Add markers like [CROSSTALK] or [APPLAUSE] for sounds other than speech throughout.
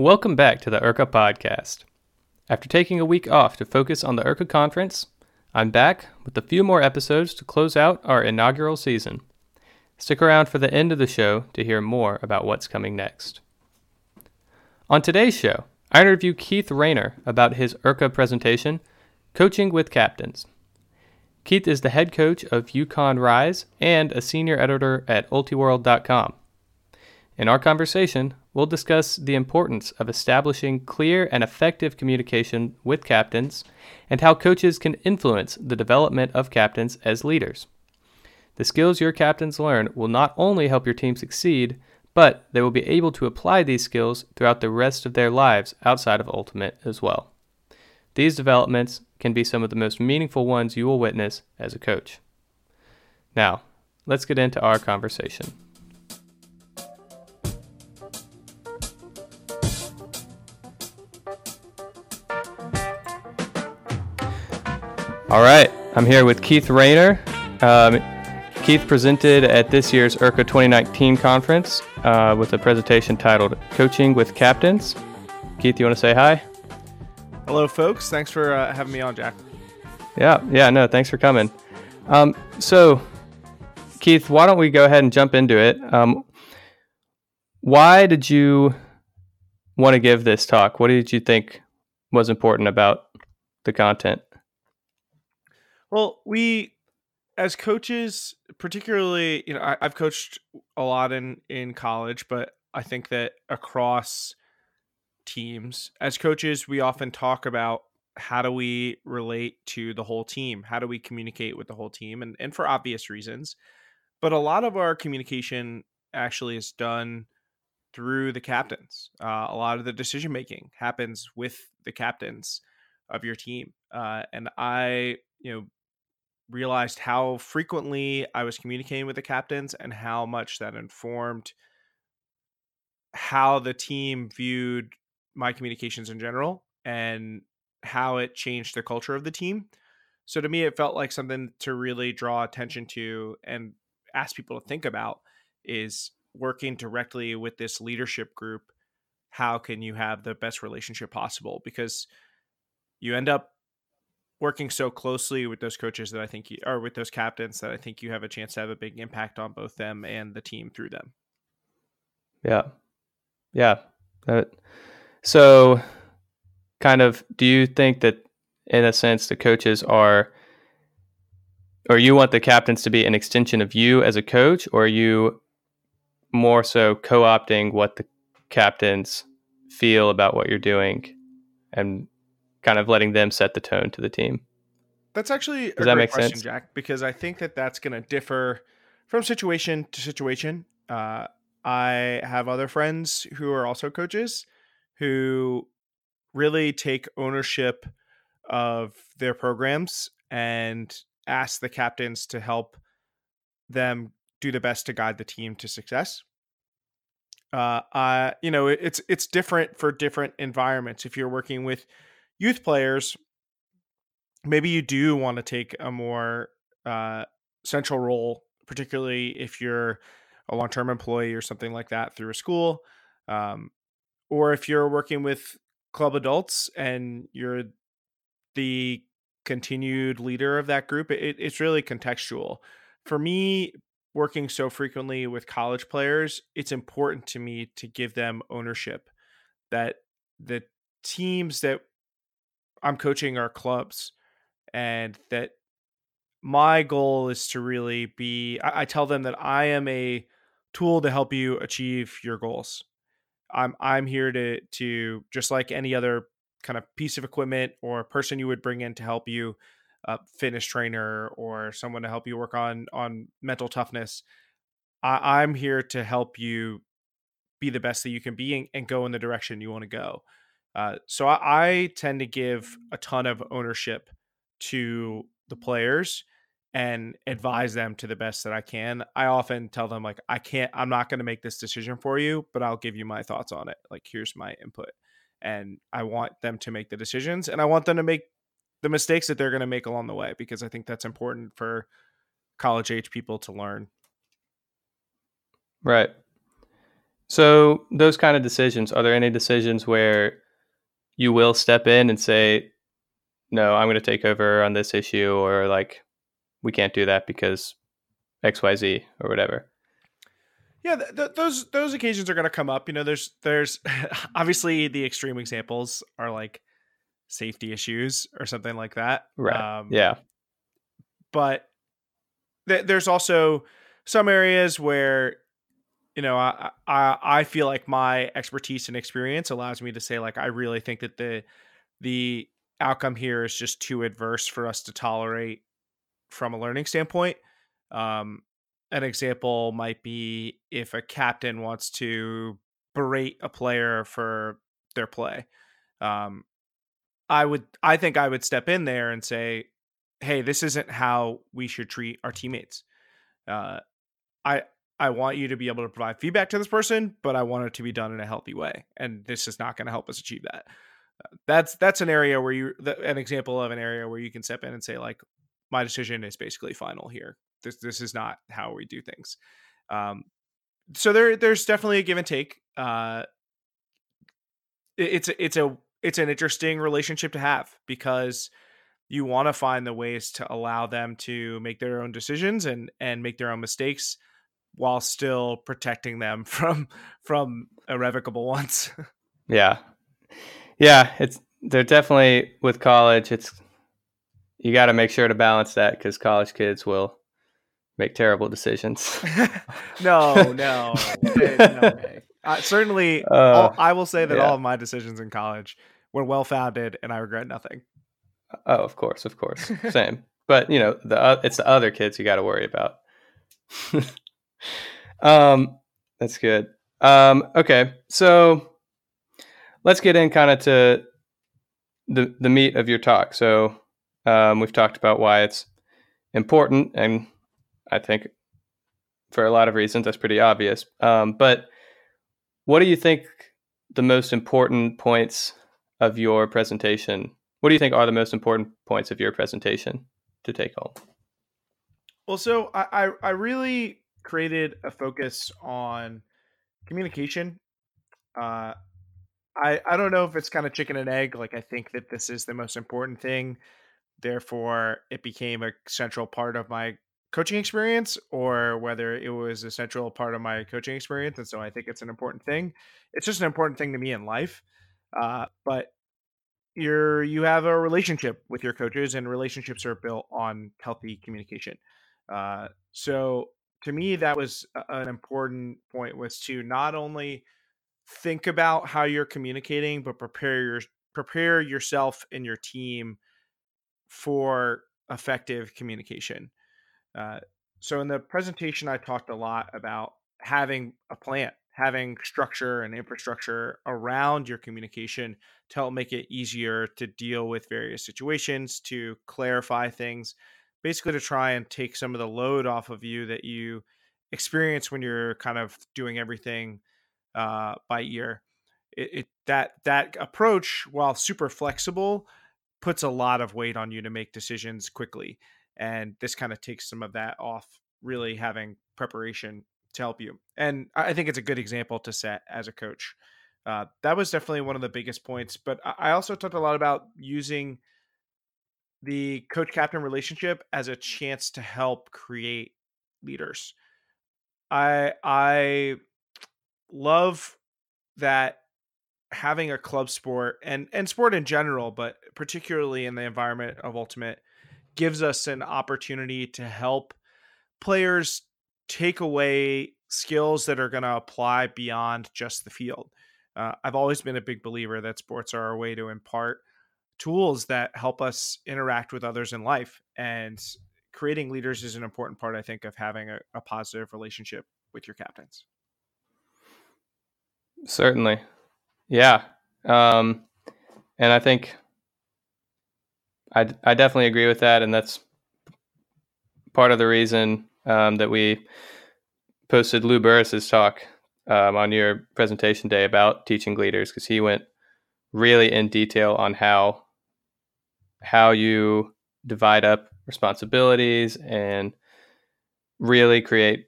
Welcome back to the IRCA podcast. After taking a week off to focus on the IRCA conference, I'm back with a few more episodes to close out our inaugural season. Stick around for the end of the show to hear more about what's coming next. On today's show, I interview Keith Raynor about his IRCA presentation, Coaching with Captains. Keith is the head coach of UConn Rise and a senior editor at ultiworld.com. In our conversation, we'll discuss the importance of establishing clear and effective communication with captains and how coaches can influence the development of captains as leaders. The skills your captains learn will not only help your team succeed, but they will be able to apply these skills throughout the rest of their lives outside of Ultimate as well. These developments can be some of the most meaningful ones you will witness as a coach. Now, let's get into our conversation. All right, I'm here with Keith Raynor. Um, Keith presented at this year's IRCA 2019 conference uh, with a presentation titled Coaching with Captains. Keith, you want to say hi? Hello, folks. Thanks for uh, having me on, Jack. Yeah, yeah, no, thanks for coming. Um, so, Keith, why don't we go ahead and jump into it? Um, why did you want to give this talk? What did you think was important about the content? Well, we, as coaches, particularly, you know, I, I've coached a lot in in college, but I think that across teams. As coaches, we often talk about how do we relate to the whole team? How do we communicate with the whole team? And and for obvious reasons. But a lot of our communication actually is done through the captains. Uh, a lot of the decision making happens with the captains of your team. Uh, and I, you know, realized how frequently I was communicating with the captains and how much that informed how the team viewed my communications in general and how it changed the culture of the team. So to me, it felt like something to really draw attention to and ask people to think about is working directly with this leadership group. How can you have the best relationship possible? Because you end up working so closely with those coaches that I think you or with those captains that I think you have a chance to have a big impact on both them and the team through them. Yeah. Yeah. So, kind of, do you think that, in a sense, the coaches are, or you want the captains to be an extension of you as a coach, or are you more so co opting what the captains feel about what you're doing and kind of letting them set the tone to the team? That's actually Does a that great question, sense? Jack, because I think that that's going to differ from situation to situation. Uh, I have other friends who are also coaches who really take ownership of their programs and ask the captains to help them do the best to guide the team to success. Uh, uh, you know, it, it's it's different for different environments. If you're working with youth players, maybe you do want to take a more uh, central role, particularly if you're a long-term employee or something like that through a school. Um, or if you're working with club adults and you're the continued leader of that group, it, it's really contextual. For me, working so frequently with college players, it's important to me to give them ownership that the teams that I'm coaching our clubs and that my goal is to really be I, I, tell them that I am a tool to help you achieve your goals. I'm I'm here to to just like any other kind of piece of equipment or person you would bring in to help you, uh, fitness trainer or someone to help you work on on mental toughness. I, I'm here to help you be the best that you can be and, and go in the direction you want to go. Uh, so I, I tend to give a ton of ownership to the players and advise them to the best that I can. I often tell them like I can't I'm not going to make this decision for you, but I'll give you my thoughts on it. Like here's my input. And I want them to make the decisions and I want them to make the mistakes that they're going to make along the way because I think that's important for college age people to learn. Right. So those kind of decisions, are there any decisions where you will step in and say, "No, I'm going to take over on this issue," or like, "We can't do that because X, Y, Z, or whatever? Yeah, th- th- those those occasions are going to come up. You know, there's there's [LAUGHS] obviously the extreme examples are like safety issues or something like that. Right. Um, yeah. But th- there's also some areas where you know I, I I feel like my expertise and experience allows me to say like I really think that the the outcome here is just too adverse for us to tolerate from a learning standpoint. Um, an example might be if a captain wants to berate a player for their play. Um, I would, I think I would step in there and say, "Hey, this isn't how we should treat our teammates. Uh, I, I want you to be able to provide feedback to this person, but I want it to be done in a healthy way, and this is not going to help us achieve that." That's that's an area where you, an example of an area where you can step in and say, like, my decision is basically final here this this is not how we do things. Um, so there there's definitely a give and take. Uh, it, it's a, it's a it's an interesting relationship to have because you want to find the ways to allow them to make their own decisions and and make their own mistakes while still protecting them [LAUGHS] from from irrevocable ones. [LAUGHS] yeah. Yeah, it's they're definitely with college it's you got to make sure to balance that cuz college kids will make terrible decisions. [LAUGHS] no, no, no. Uh, certainly, uh, all, I will say that yeah. all of my decisions in college were well founded, and I regret nothing. Oh, of course, of course, same. but you know, the uh, it's the other kids you got to worry about. Um, that's good. Um, okay, so let's get in kind of to the the meat of your talk. So um, we've talked about why it's important and I think for a lot of reasons that's pretty obvious. Um, but what do you think the most important points of your presentation? What do you think are the most important points of your presentation to take home? Well, so I, I really created a focus on communication. Uh, I I don't know if it's kind of chicken and egg. Like I think that this is the most important thing. Therefore, it became a central part of my coaching experience or whether it was a central part of my coaching experience. And so I think it's an important thing. It's just an important thing to me in life. Uh, but you're you have a relationship with your coaches and relationships are built on healthy communication. Uh, so to me, that was an important point was to not only think about how you're communicating, but prepare your prepare yourself and your team for effective communication. Uh, so in the presentation, I talked a lot about having a plan, having structure and infrastructure around your communication to help make it easier to deal with various situations, to clarify things, basically to try and take some of the load off of you that you experience when you're kind of doing everything uh, by ear. It, it that that approach, while super flexible, puts a lot of weight on you to make decisions quickly and this kind of takes some of that off really having preparation to help you and i think it's a good example to set as a coach uh, that was definitely one of the biggest points but i also talked a lot about using the coach captain relationship as a chance to help create leaders i i love that having a club sport and and sport in general but particularly in the environment of ultimate gives us an opportunity to help players take away skills that are going to apply beyond just the field. Uh, I've always been a big believer that sports are a way to impart tools that help us interact with others in life. And creating leaders is an important part, I think, of having a, a positive relationship with your captains. Certainly. Yeah. Um, and I think I, I definitely agree with that, and that's part of the reason um, that we posted Lou Burruss's talk um, on your presentation day about teaching leaders because he went really in detail on how how you divide up responsibilities and really create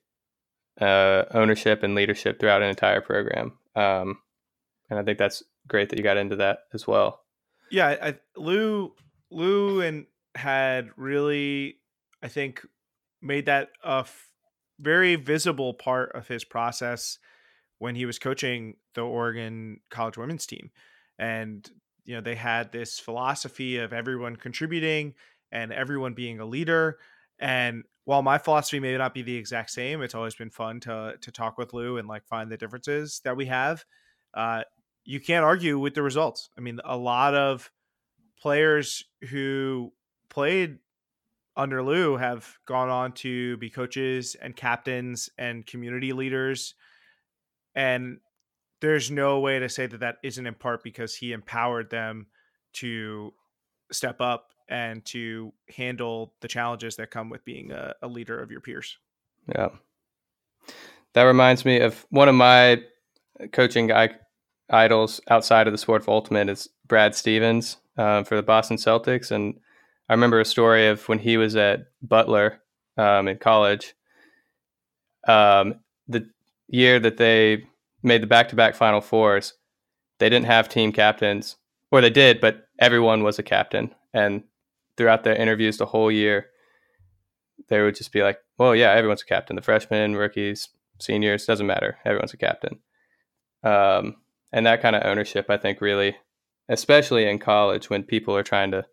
uh, ownership and leadership throughout an entire program. Um, and I think that's great that you got into that as well. Yeah, I, Lou Lou and had really, I think, made that a f- very visible part of his process when he was coaching the Oregon college women's team. And, you know, they had this philosophy of everyone contributing and everyone being a leader. And while my philosophy may not be the exact same, it's always been fun to to talk with Lou and like find the differences that we have. Uh, you can't argue with the results. I mean, a lot of players who played under Lou have gone on to be coaches and captains and community leaders. And there's no way to say that that isn't in part because he empowered them to step up and to handle the challenges that come with being a, a leader of your peers. Yeah. That reminds me of one of my coaching idols outside of the sport of ultimate is Brad Stevens uh, for the Boston Celtics. And I remember a story of when he was at Butler um, in college. Um, the year that they made the back-to-back Final Fours, they didn't have team captains, or they did, but everyone was a captain. And throughout their interviews the whole year, they would just be like, "Well, yeah, everyone's a captain. The freshmen, rookies, seniors doesn't matter. Everyone's a captain." Um, and that kind of ownership, I think, really, especially in college when people are trying to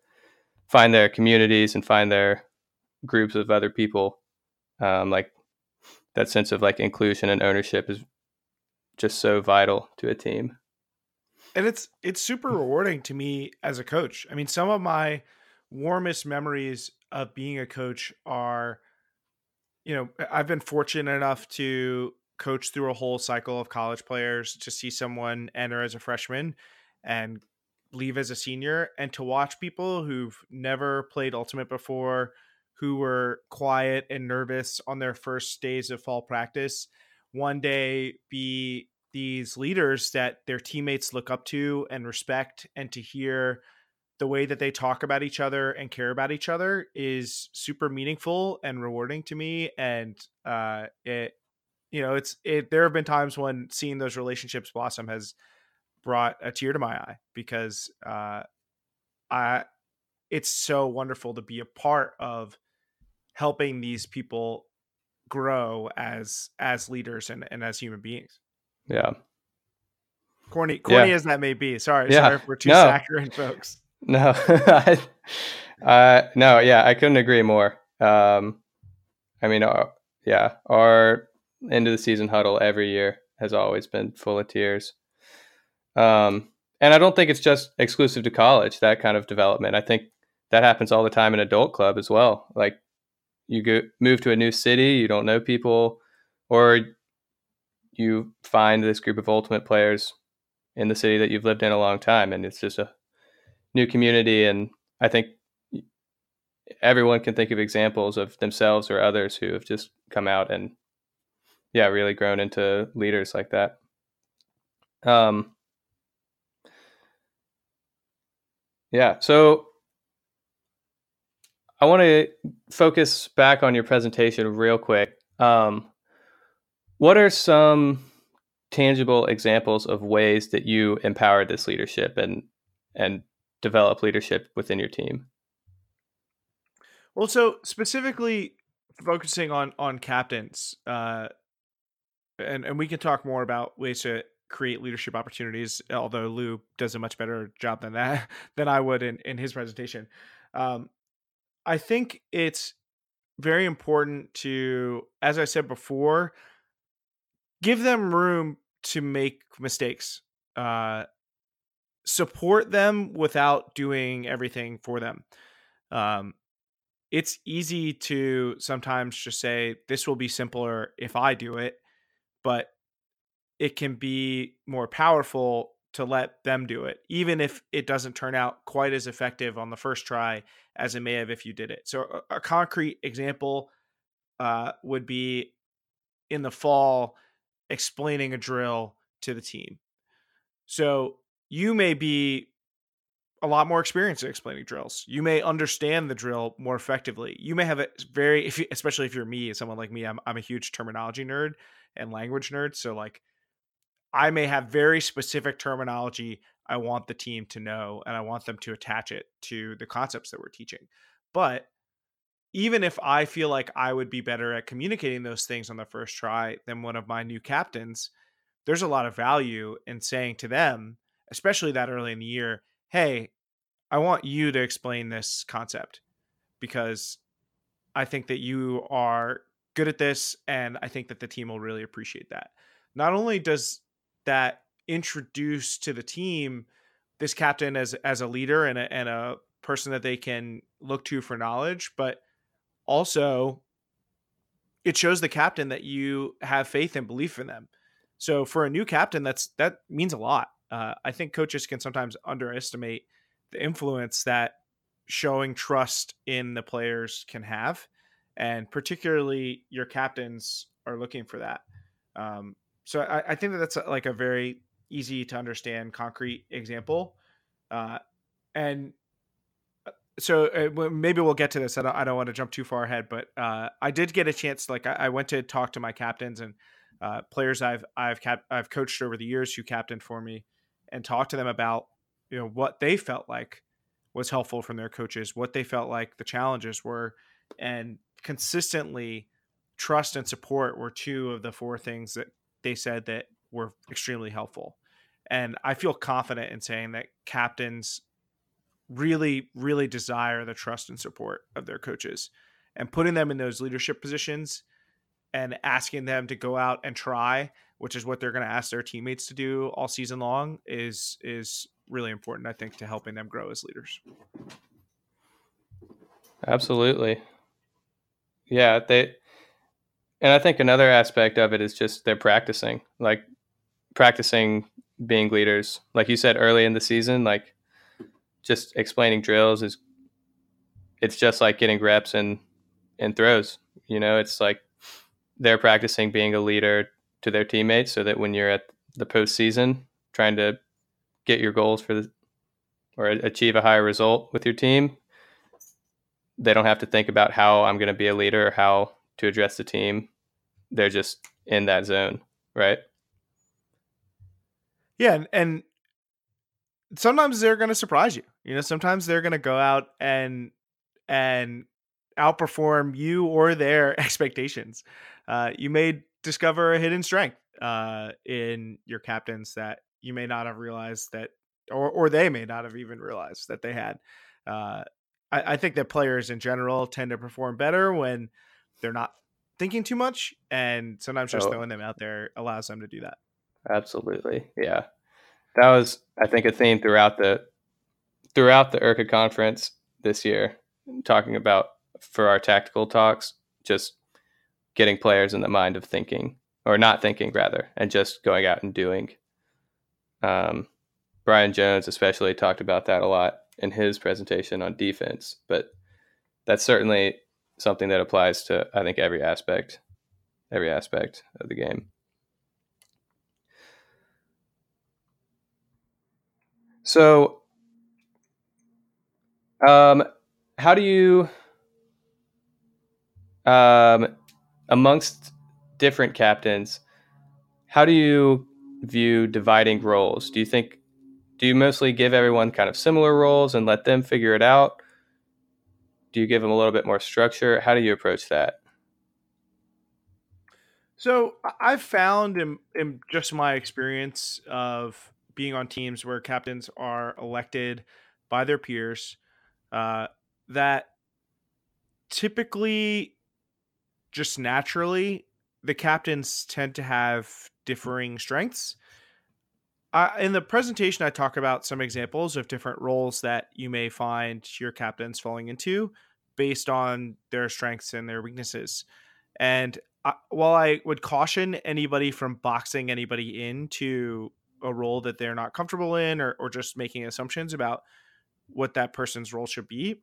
find their communities and find their groups of other people um, like that sense of like inclusion and ownership is just so vital to a team. And it's it's super rewarding to me as a coach. I mean some of my warmest memories of being a coach are you know i've been fortunate enough to coach through a whole cycle of college players to see someone enter as a freshman and leave as a senior and to watch people who've never played ultimate before who were quiet and nervous on their first days of fall practice one day be these leaders that their teammates look up to and respect and to hear the way that they talk about each other and care about each other is super meaningful and rewarding to me and uh it you know it's it there have been times when seeing those relationships blossom has brought a tear to my eye because uh, I it's so wonderful to be a part of helping these people grow as as leaders and, and as human beings. Yeah. Corny corny yeah. as that may be. Sorry, yeah. sorry for too no. saccharine folks. [LAUGHS] No. uh no, yeah, I couldn't agree more. Um I mean uh, yeah, our end of the season huddle every year has always been full of tears. Um, and I don't think it's just exclusive to college, that kind of development. I think that happens all the time in adult club as well. Like you go, move to a new city, you don't know people, or you find this group of ultimate players in the city that you've lived in a long time, and it's just a new community. And I think everyone can think of examples of themselves or others who have just come out and, yeah, really grown into leaders like that. Um, Yeah. So I want to focus back on your presentation real quick. Um, what are some tangible examples of ways that you empower this leadership and and develop leadership within your team? Well, so specifically focusing on on captains, uh, and and we can talk more about ways to create leadership opportunities. Although Lou does a much better job than that [LAUGHS] than I would in in his presentation. Um, I think it's very important to, as I said before, give them room to make mistakes. Uh, support them without doing everything for them. Um, it's easy to sometimes just say this will be simpler if I do it, but it can be more powerful to let them do it, even if it doesn't turn out quite as effective on the first try as it may have if you did it. So, a, concrete example uh, would be in the fall explaining a drill to the team. So, you may be a lot more experience at explaining drills. You may understand the drill more effectively. You may have a very, if you, especially if you're me, someone like me, I'm I'm a huge terminology nerd and language nerd. So like, I may have very specific terminology I want the team to know, and I want them to attach it to the concepts that we're teaching. But even if I feel like I would be better at communicating those things on the first try than one of my new captains, there's a lot of value in saying to them, especially that early in the year, hey, I want you to explain this concept because I think that you are good at this and I think that the team will really appreciate that. Not only does that introduce to the team this captain as as a leader and a, and a person that they can look to for knowledge, but also it shows the captain that you have faith and belief in them. So for a new captain, that's that means a lot. Uh, I think coaches can sometimes underestimate the influence that showing trust in the players can have, and particularly your captains are looking for that. Um, so I, I, think that that's a, like a very easy to understand, concrete example, uh, and uh, so uh, maybe we'll get to this. I don't, I don't want to jump too far ahead, but uh, I did get a chance. Like I, I, went to talk to my captains and uh, players I've I've cap- I've coached over the years who captained for me, and talk to them about you know what they felt like was helpful from their coaches, what they felt like the challenges were, and consistently trust and support were two of the four things that they said that were extremely helpful. And I feel confident in saying that captains really, really desire the trust and support of their coaches and putting them in those leadership positions and asking them to go out and try, which is what they're going to ask their teammates to do all season long, is is really important. I think to helping them grow as leaders. Absolutely, yeah. They, and I think another aspect of it is just they're practicing, like practicing being leaders. Like you said early in the season, like just explaining drills is, it's just like getting reps and and throws. You know, it's like they're practicing being a leader to their teammates so that when you're at the postseason trying to get your goals for the or achieve a higher result with your team, they don't have to think about how I'm going to be a leader or how to address the team. They're just in that zone, right? Yeah, and, and sometimes they're going to surprise you. You know, sometimes they're going to go out and and outperform you or their [LAUGHS] expectations. Uh, you may discover a hidden strength uh, in your captains that you may not have realized that, or or they may not have even realized that they had. Uh, I, I think that players in general tend to perform better when they're not thinking too much, and sometimes just oh. throwing them out there allows them to do that. Absolutely, yeah. That was, I think, a theme throughout the throughout the IRCA conference this year, talking about for our tactical talks, just getting players in the mind of thinking or not thinking rather, and just going out and doing. Um, Brian Jones especially talked about that a lot in his presentation on defense, but that's certainly something that applies to I think every aspect, every aspect of the game. So, um, how do you um, amongst different captains, how do you view dividing roles? Do you think do you mostly give everyone kind of similar roles and let them figure it out? Do you give them a little bit more structure? How do you approach that? So I've found in, in just my experience of being on teams where captains are elected by their peers uh, that typically just naturally, the captains tend to have differing strengths. In the presentation, I talk about some examples of different roles that you may find your captains falling into based on their strengths and their weaknesses. And I, while I would caution anybody from boxing anybody into a role that they're not comfortable in or, or just making assumptions about what that person's role should be,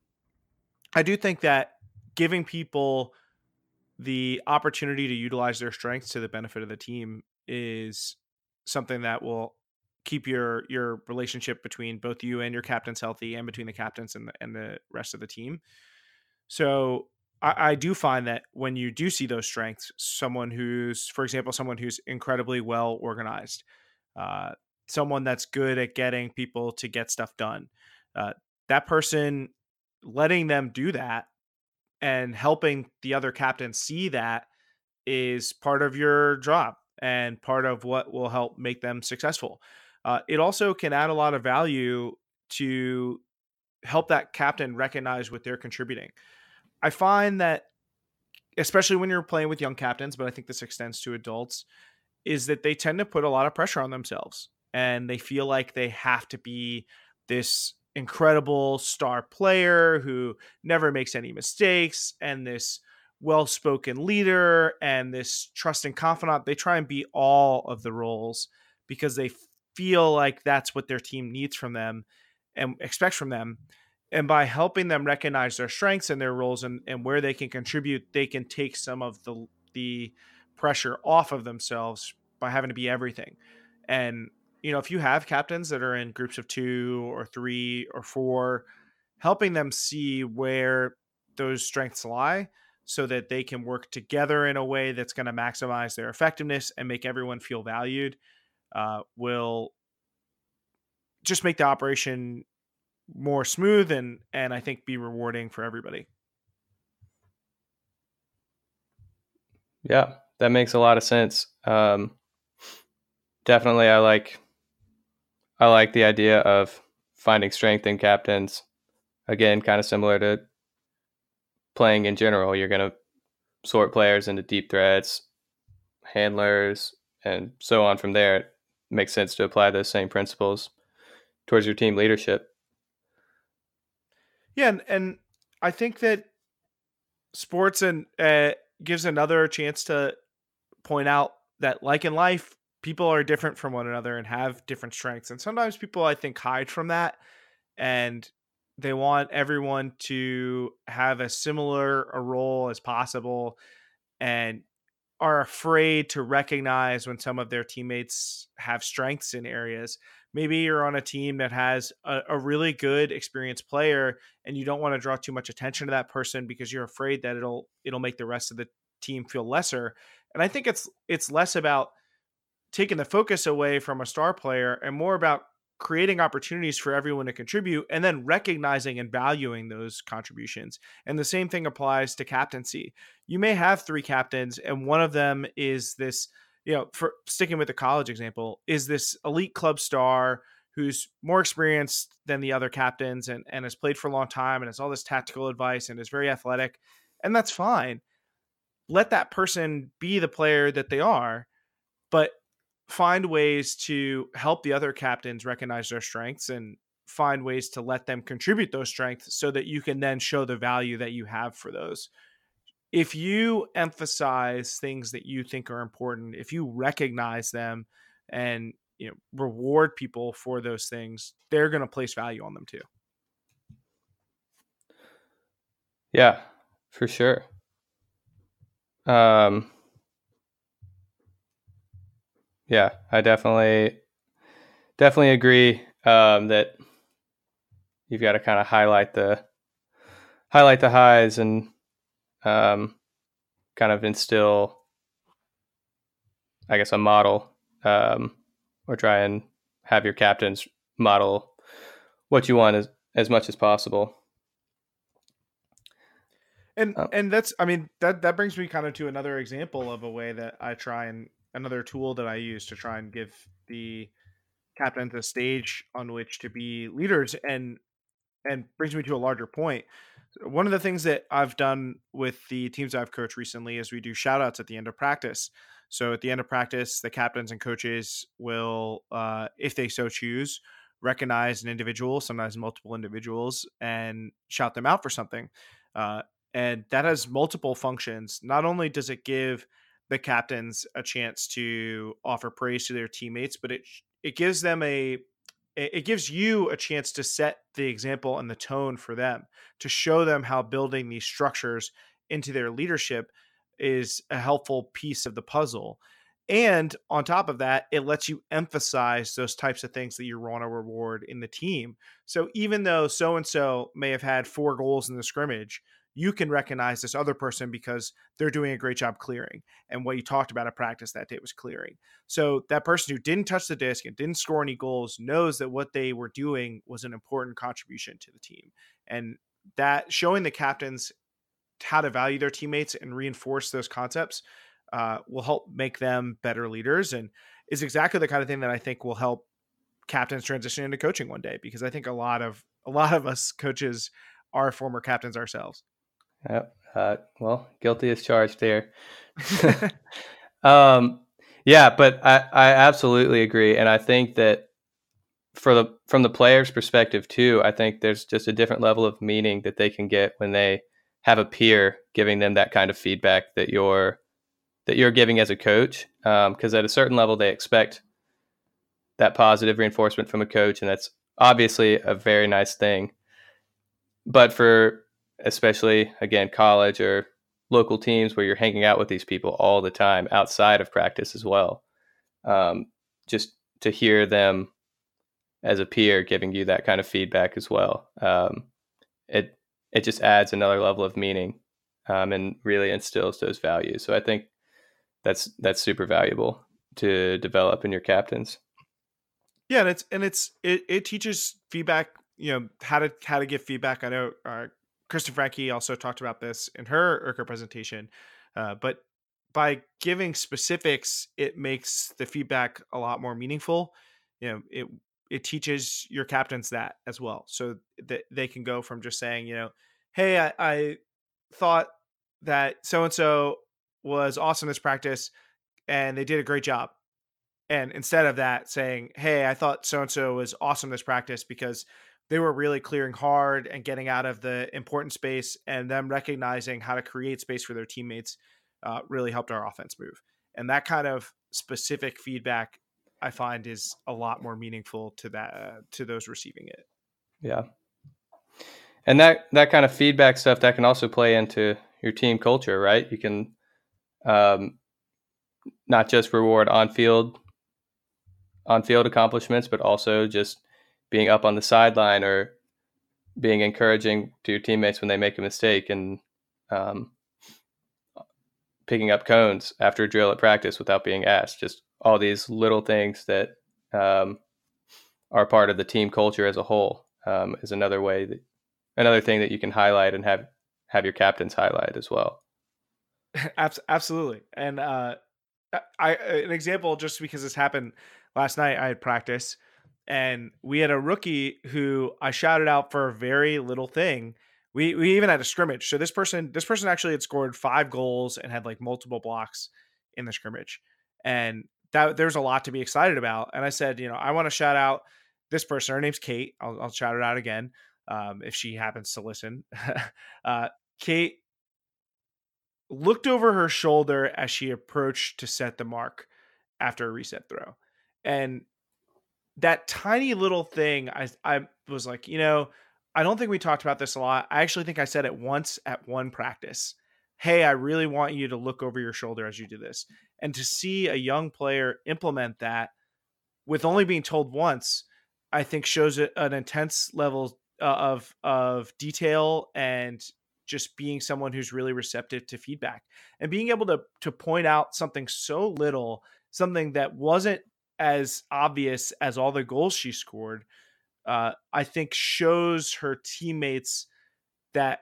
I do think that giving people the opportunity to utilize their strengths to the benefit of the team is something that will keep your your relationship between both you and your captains healthy and between the captains and the, and the rest of the team. So I, I do find that when you do see those strengths, someone who's, for example, someone who's incredibly well organized, uh, someone that's good at getting people to get stuff done, uh, that person letting them do that and helping the other captains see that is part of your job and part of what will help make them successful. Uh, it also can add a lot of value to help that captain recognize what they're contributing. I find that, especially when you're playing with young captains, but I think this extends to adults, is that they tend to put a lot of pressure on themselves and they feel like they have to be this incredible star player who never makes any mistakes and this well spoken leader and this trusting confidant. They try and be all of the roles because they feel like that's what their team needs from them and expects from them. And by helping them recognize their strengths and their roles and, and where they can contribute, they can take some of the the pressure off of themselves by having to be everything. And you know, if you have captains that are in groups of two or three or four, helping them see where those strengths lie so that they can work together in a way that's going to maximize their effectiveness and make everyone feel valued uh, will just make the operation more smooth and and I think be rewarding for everybody. Yeah, that makes a lot of sense. Um, definitely, I like I like the idea of finding strength in captains. Again, kind of similar to playing in general. You're going to sort players into deep threats, handlers, and so on from there. It makes sense to apply those same principles towards your team leadership. Yeah, and, and I think that sports and uh, gives another chance to point out that, like in life, people are different from one another and have different strengths. And sometimes people, I think, hide from that and they want everyone to have as similar a role as possible and are afraid to recognize when some of their teammates have strengths in areas. Maybe you're on a team that has a, a really good experienced player and you don't want to draw too much attention to that person because you're afraid that it'll it'll make the rest of the team feel lesser. And I think it's it's less about taking the focus away from a star player and more about creating opportunities for everyone to contribute and then recognizing and valuing those contributions. And the same thing applies to captaincy. You may have three captains and one of them is this, you know, for sticking with the college example, is this elite club star who's more experienced than the other captains and, and has played for a long time and has all this tactical advice and is very athletic. And that's fine. Let that person be the player that they are. But find ways to help the other captains recognize their strengths and find ways to let them contribute those strengths so that you can then show the value that you have for those. If you emphasize things that you think are important, if you recognize them and you know reward people for those things, they're going to place value on them too. Yeah, for sure. Um yeah, I definitely definitely agree um, that you've got to kind of highlight the highlight the highs and um, kind of instill, I guess, a model um, or try and have your captains model what you want as as much as possible. And oh. and that's I mean that that brings me kind of to another example of a way that I try and another tool that I use to try and give the captains a stage on which to be leaders and and brings me to a larger point. One of the things that I've done with the teams I've coached recently is we do shout outs at the end of practice. So at the end of practice, the captains and coaches will, uh, if they so choose, recognize an individual, sometimes multiple individuals, and shout them out for something. Uh, and that has multiple functions. Not only does it give the captains a chance to offer praise to their teammates, but it it gives them a it gives you a chance to set the example and the tone for them to show them how building these structures into their leadership is a helpful piece of the puzzle And on top of that, it lets you emphasize those types of things that you want to reward in the team. So even though so and so may have had four goals in the scrimmage, you can recognize this other person because they're doing a great job clearing. And what you talked about at practice that day was clearing. So that person who didn't touch the disc and didn't score any goals knows that what they were doing was an important contribution to the team. And that showing the captains how to value their teammates and reinforce those concepts uh, will help make them better leaders and is exactly the kind of thing that I think will help captains transition into coaching one day because I think a lot of a lot of us coaches are former captains ourselves. Yep. Uh, well, guilty as charged there. [LAUGHS] [LAUGHS] um, yeah, but I, I absolutely agree, and I think that for the from the player's perspective too, I think there's just a different level of meaning that they can get when they have a peer giving them that kind of feedback that you're that you're giving as a coach because um, at a certain level they expect that positive reinforcement from a coach and that's obviously a very nice thing but for especially again college or local teams where you're hanging out with these people all the time outside of practice as well um, just to hear them as a peer giving you that kind of feedback as well um, it it just adds another level of meaning um, and really instills those values so i think that's that's super valuable to develop in your captains. Yeah, and it's and it's it, it teaches feedback. You know how to how to give feedback. I know uh, Kristen Franke also talked about this in her IRCA presentation, uh, but by giving specifics, it makes the feedback a lot more meaningful. You know, it it teaches your captains that as well, so that they can go from just saying, you know, hey, I, I thought that so and so was awesome this practice and they did a great job. And instead of that, saying, Hey, I thought so and so was awesome this practice because they were really clearing hard and getting out of the important space and them recognizing how to create space for their teammates uh, really helped our offense move. And that kind of specific feedback I find is a lot more meaningful to that uh, to those receiving it. Yeah. And that that kind of feedback stuff that can also play into your team culture, right? You can um, not just reward on field on field accomplishments, but also just being up on the sideline or being encouraging to your teammates when they make a mistake and um, picking up cones after a drill at practice without being asked. Just all these little things that um, are part of the team culture as a whole um, is another way that another thing that you can highlight and have have your captains highlight as well. [LAUGHS] Absolutely. And uh, I an example just because this happened last night. I had practice, and we had a rookie who I shouted out for a very little thing. We we even had a scrimmage. So this person this person actually had scored five goals and had like multiple blocks in the scrimmage, and that there's a lot to be excited about. And I said, you know, I want to shout out this person. Her name's Kate. I'll, I'll shout it out again um, if she happens to listen. [LAUGHS] uh, Kate looked over her shoulder as she approached to set the mark after a reset throw. And that tiny little thing, I, I was like, you know, I don't think we talked about this a lot. I actually think I said it once at one practice. Hey, I really want you to look over your shoulder as you do this. And to see a young player implement that with only being told once, I think shows an intense level uh, of of detail and just being someone who's really receptive to feedback and being able to to point out something so little, something that wasn't as obvious as all the goals she scored, uh, I think shows her teammates that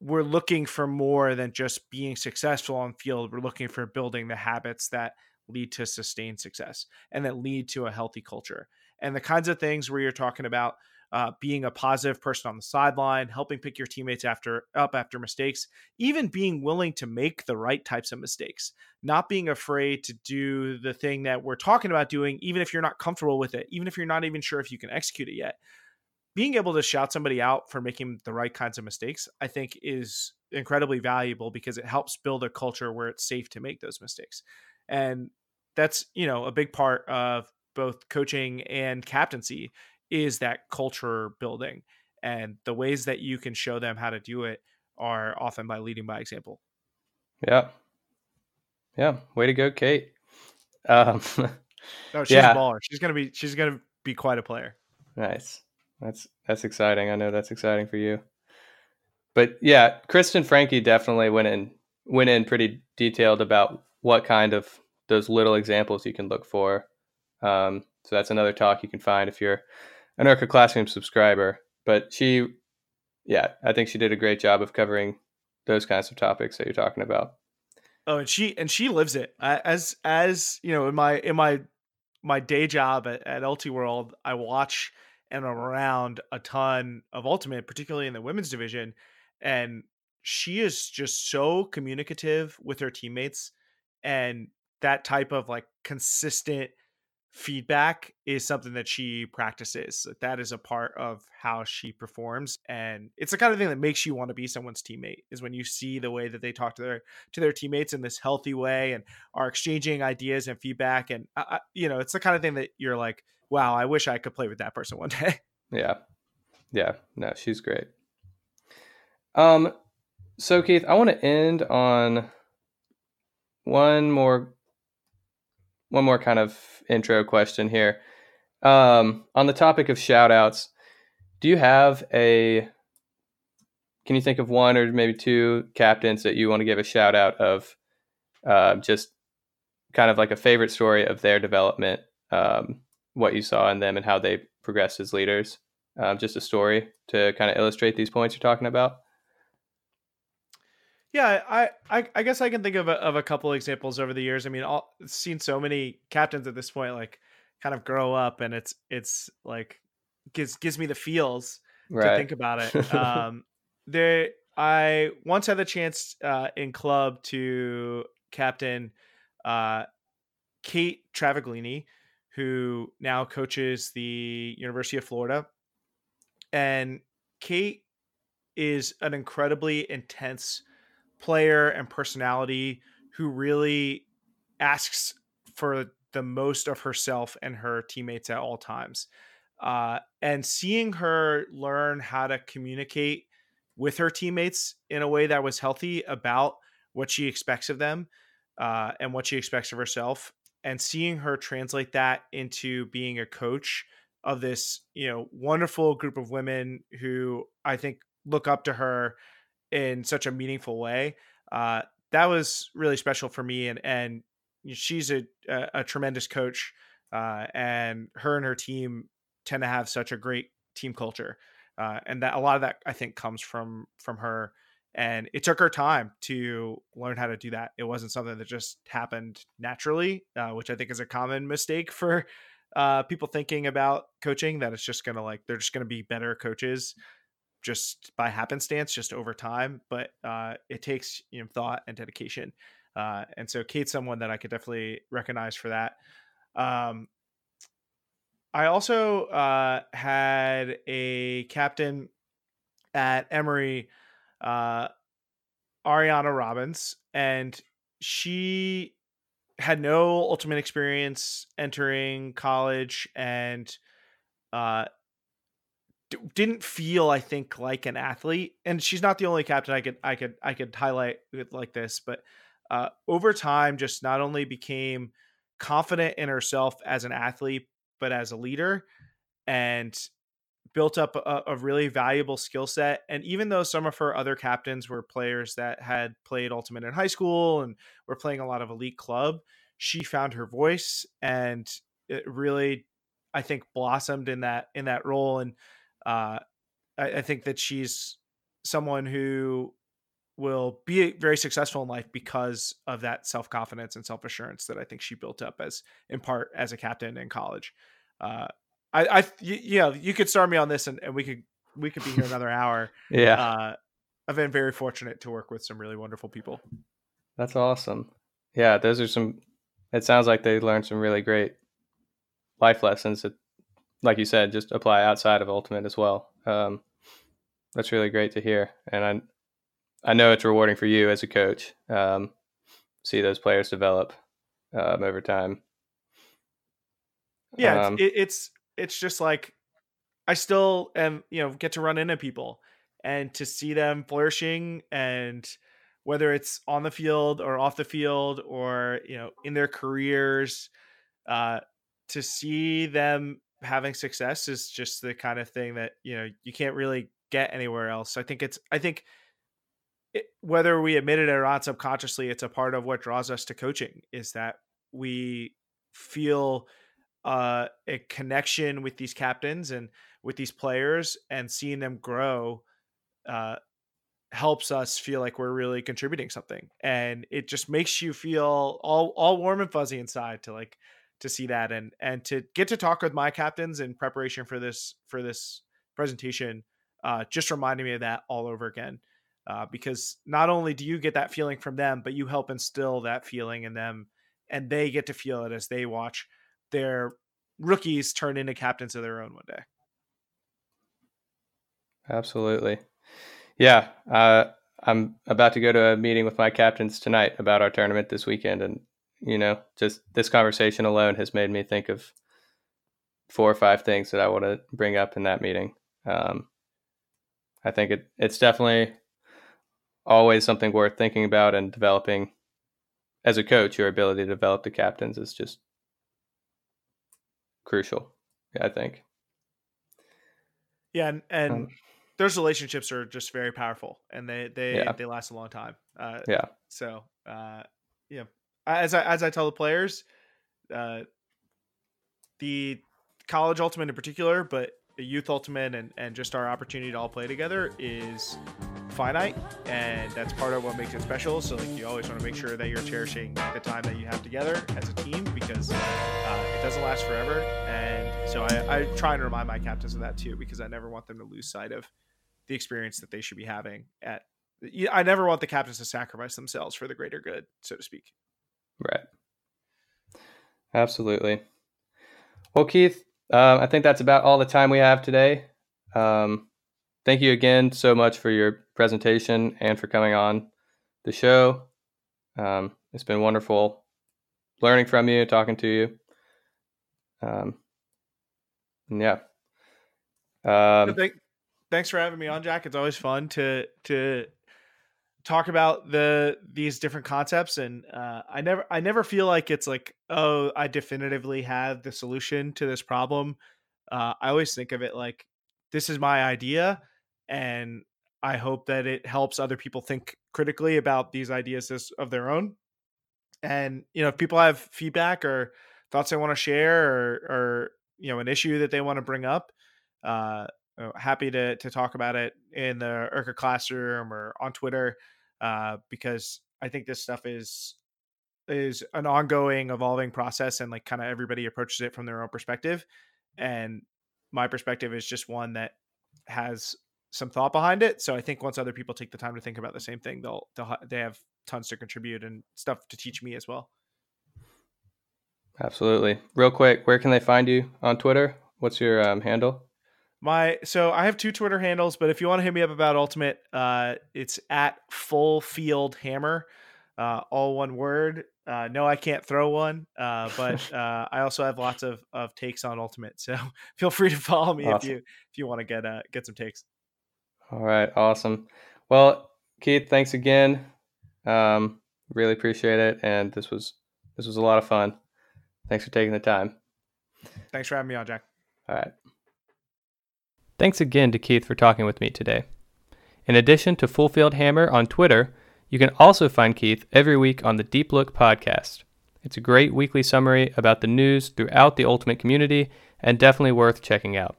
we're looking for more than just being successful on field. We're looking for building the habits that lead to sustained success and that lead to a healthy culture. And the kinds of things where you're talking about uh, being a positive person on the sideline, helping pick your teammates after up after mistakes, even being willing to make the right types of mistakes, not being afraid to do the thing that we're talking about doing, even if you're not comfortable with it, even if you're not even sure if you can execute it yet. Being able to shout somebody out for making the right kinds of mistakes, I think, is incredibly valuable because it helps build a culture where it's safe to make those mistakes. And that's, you know, a big part of both coaching and captaincy is that culture building and the ways that you can show them how to do it are often by leading by example yeah yeah way to go kate Um, no, [LAUGHS] she's yeah. a baller. She's gonna be she's gonna be quite a player. Nice. That's that's exciting. I know that's exciting for you. But yeah, Kristen Frankie definitely went in went in pretty detailed about what kind of those little examples you can look for. Um, so that's another talk you can find if you're an IRCA Classroom subscriber. But she, yeah, I think she did a great job of covering those kinds of topics that you're talking about. Oh, and she and she lives it as as you know in my in my my day job at, at Ultiworld, I watch and I'm around a ton of Ultimate, particularly in the women's division, and she is just so communicative with her teammates and that type of like consistent feedback is something that she practices. That is a part of how she performs, and it's the kind of thing that makes you want to be someone's teammate. Is when you see the way that they talk to their to their teammates in this healthy way and are exchanging ideas and feedback, and uh, you know, it's the kind of thing that you're like, wow, I wish I could play with that person one [LAUGHS] day. Yeah, yeah, no, she's great. Um, so Keith, I want to end on one more one more kind of intro question here. Um, on the topic of shout outs, do you have a can you think of one or maybe two captains that you want to give a shout out of uh, just kind of like a favorite story of their development, um, what you saw in them and how they progressed as leaders? Um, just a story to kind of illustrate these points you're talking about. Yeah, I, I, I guess I can think of a, of a couple examples over the years. I mean, all seen so many captains at this point, like kind of grow up, and it's it's like gives gives me the feels right. to think about it. [LAUGHS] um, there, I once had the chance uh, in club to captain uh, Kate Travaglini, who now coaches the University of Florida, and Kate is an incredibly intense player and personality who really asks for the most of herself and her teammates at all times. Uh, and seeing her learn how to communicate with her teammates in a way that was healthy about what she expects of them uh, and what she expects of herself, and seeing her translate that into being a coach of this, you know, wonderful group of women who I think look up to her in such a meaningful way. Uh, that was really special for me, and and she's a a, tremendous coach, uh, and her and her team tend to have such a great team culture, uh, and that a lot of that I think comes from from her. And it took her time to learn how to do that. It wasn't something that just happened naturally, uh, which I think is a common mistake for uh, people thinking about coaching. That it's just gonna like they're just gonna be better coaches just by happenstance, just over time. But uh, it takes you know thought and dedication. Uh, and so Kate's someone that I could definitely recognize for that. Um, I also uh, had a captain at Emory, uh, Ariana Robbins, and she had no ultimate experience entering college and uh, d- didn't feel I think like an athlete and she's not the only captain I could I could I could highlight like this but uh, over time just not only became confident in herself as an athlete but as a leader and built up a, a really valuable skill set and even though some of her other captains were players that had played ultimate in high school and were playing a lot of elite club she found her voice and it really i think blossomed in that in that role and uh, I, I think that she's someone who will be very successful in life because of that self confidence and self assurance that I think she built up as in part as a captain in college. Uh, I, I, you know, you could start me on this and, and we could, we could be here another hour. [LAUGHS] yeah. Uh, I've been very fortunate to work with some really wonderful people. That's awesome. Yeah. Those are some, it sounds like they learned some really great life lessons that like you said, just apply outside of Ultimate as well. Um, that's really great to hear, and I I know it's rewarding for you as a coach. Um, see those players develop um, over time. Yeah, um, it's, it's it's just like I still am, you know, get to run into people and to see them flourishing and whether it's on the field or off the field or you know in their careers uh, to see them having success is just the kind of thing that you know you can't really get anywhere else. I think it's i think it, whether we admit it or not subconsciously it's a part of what draws us to coaching is that we feel uh, a connection with these captains and with these players and seeing them grow uh, helps us feel like we're really contributing something. And it just makes you feel all all warm and fuzzy inside to like to see that and and to get to talk with my captains in preparation for this for this presentation uh, just reminding me of that all over again uh, because not only do you get that feeling from them but you help instill that feeling in them and they get to feel it as they watch their rookies turn into captains of their own one day. Absolutely. Yeah uh, i'm about to go to a meeting with my captains tonight about our tournament this weekend and you know, just this conversation alone has made me think of four or five things that I want to bring up in that meeting. Um, I think it, it's definitely always something worth thinking about and developing as a coach. Your ability to develop the captains is just crucial. I think. Yeah, and, and um, those relationships are just very powerful, and they they yeah. they last a long time. Uh, yeah. So, uh, yeah, as I as I tell the players, uh, the college ultimate in particular, but the youth ultimate and, and just our opportunity to all play together is finite and that's part of what makes it special. So like you always want to make sure that you're cherishing the time that you have together as a team because uh, it doesn't last forever. And so I, I try and remind my captains of that too because i never want them to lose sight of the experience that they should be having at i never want the captains to sacrifice themselves for the greater good so to speak Right. Absolutely. Well, Keith, uh, I think that's about all the time we have today. Um, thank you again so much for your presentation and for coming on the show. Um, it's been wonderful learning from you, talking to you. Um, yeah. Um, thanks for having me on, Jack. It's always fun to to talk about the these different concepts and uh, i never i never feel like it's like oh i definitively have the solution to this problem. Uh, i always think of it like this is my idea and i hope that it helps other people think critically about these ideas as, of their own. And you know if people have feedback or thoughts they want to share or or you know an issue that they want to bring up uh, happy to to talk about it in the IRCA classroom or on Twitter uh, because I think this stuff is is an ongoing, evolving process, and like kind of everybody approaches it from their own perspective. And my perspective is just one that has some thought behind it. So I think once other people take the time to think about the same thing, they'll they'll they have tons to contribute and stuff to teach me as well. Absolutely. Real quick, where can they find you on Twitter? What's your um, handle? My so I have two Twitter handles, but if you want to hit me up about Ultimate, uh, it's at Full Field Hammer, uh, all one word. Uh, no, I can't throw one, uh, but [LAUGHS] uh, I also have lots of, of takes on Ultimate. So [LAUGHS] feel free to follow me awesome. if you if you want to get uh, get some takes. All right, awesome. Well, Keith, thanks again. Um, really appreciate it, and this was this was a lot of fun. Thanks for taking the time. Thanks for having me on, Jack. All right. Thanks again to Keith for talking with me today. In addition to Full Field Hammer on Twitter, you can also find Keith every week on the Deep Look podcast. It's a great weekly summary about the news throughout the Ultimate community and definitely worth checking out.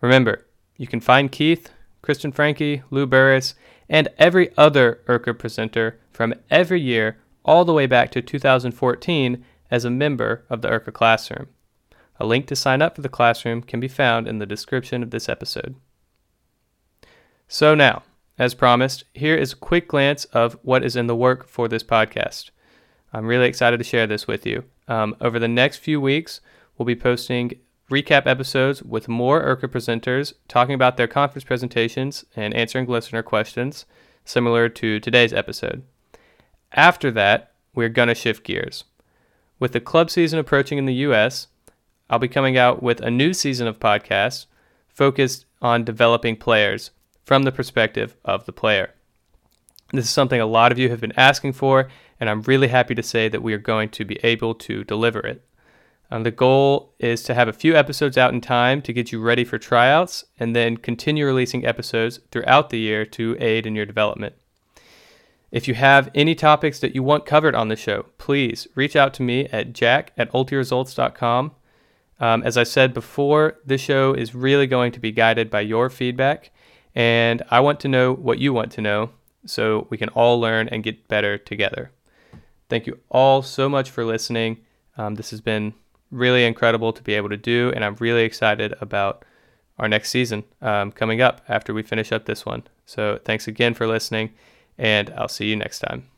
Remember, you can find Keith, Kristen Franke, Lou Burruss, and every other IRCA presenter from every year all the way back to 2014 as a member of the IRCA Classroom. A link to sign up for the classroom can be found in the description of this episode. So, now, as promised, here is a quick glance of what is in the work for this podcast. I'm really excited to share this with you. Um, over the next few weeks, we'll be posting recap episodes with more IRCA presenters talking about their conference presentations and answering listener questions, similar to today's episode. After that, we're going to shift gears. With the club season approaching in the US, I'll be coming out with a new season of podcasts focused on developing players from the perspective of the player. This is something a lot of you have been asking for, and I'm really happy to say that we are going to be able to deliver it. Um, the goal is to have a few episodes out in time to get you ready for tryouts and then continue releasing episodes throughout the year to aid in your development. If you have any topics that you want covered on the show, please reach out to me at jack at ultiresults.com. Um, as I said before, this show is really going to be guided by your feedback, and I want to know what you want to know so we can all learn and get better together. Thank you all so much for listening. Um, this has been really incredible to be able to do, and I'm really excited about our next season um, coming up after we finish up this one. So thanks again for listening, and I'll see you next time.